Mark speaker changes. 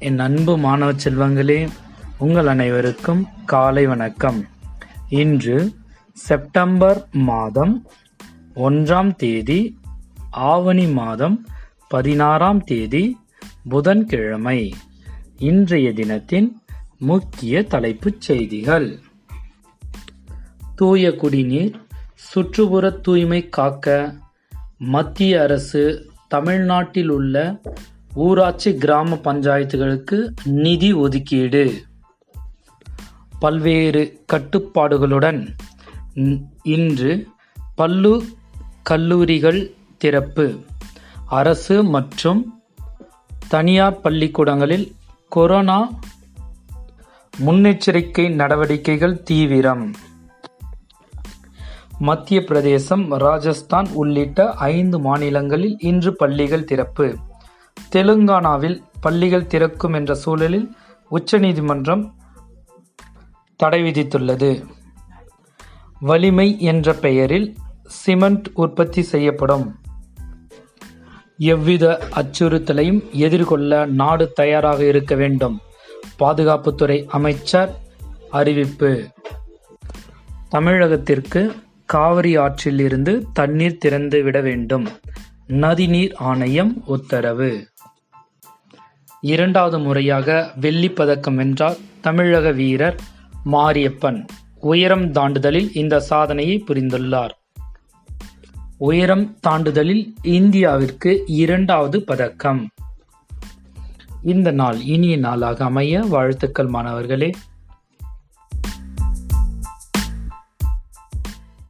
Speaker 1: என் அன்பு மாணவ செல்வங்களே உங்கள் அனைவருக்கும் காலை வணக்கம். இன்று செப்டம்பர் மாதம் ஒன்றாம் தேதி ஆவணி மாதம் பதினாறாம் தேதி புதன்கிழமை. இன்றைய தினத்தின் முக்கிய தலைப்புச் செய்திகள். தூய குடிநீர் சுற்றுப்புற தூய்மை காக்க மத்திய அரசு தமிழ்நாட்டில் உள்ள ஊராட்சி கிராம பஞ்சாயத்துகளுக்கு நிதி ஒதுக்கீடு. பல்வேறு கட்டுப்பாடுகளுடன் இன்- இன்று பல்லு கல்லூரிகள் திறப்பு. அரசு மற்றும் தனியார் பள்ளிக்கூடங்களில் கொரோனா முன்னெச்சரிக்கை நடவடிக்கைகள் தீவிரம். மத்திய பிரதேசம் ராஜஸ்தான் உள்ளிட்ட ஐந்து மாநிலங்களில் இன்று பள்ளிகள் திறப்பு. தெலுங்கானாவில் பள்ளிகள் திறக்கும் என்ற சூழலில் உச்சநீதிமன்றம் தடை விதித்துள்ளது. வலிமை என்ற பெயரில் சிமெண்ட் உற்பத்தி செய்யப்படும். எவ்வித அச்சுறுத்தலையும் எதிர்கொள்ள நாடு தயாராக இருக்க வேண்டும். பாதுகாப்புத்துறை அமைச்சர் அறிவிப்பு. தமிழகத்திற்கு காவிரி ஆற்றில் இருந்து தண்ணீர் திறந்து விட வேண்டும். நதிநீர் ஆணையம் உத்தரவு. இரண்டாவது முறையாக வெள்ளிப் பதக்கம் வென்றார் தமிழக வீரர் மாரியப்பன். உயரம் தாண்டுதலில் இந்த சாதனையை புரிந்துள்ளார். உயரம் தாண்டுதலில் இந்தியாவிற்கு இரண்டாவது பதக்கம். இந்த நாள் இனிய நாளாக அமைய வாழ்த்துக்கள் மாணவர்களே.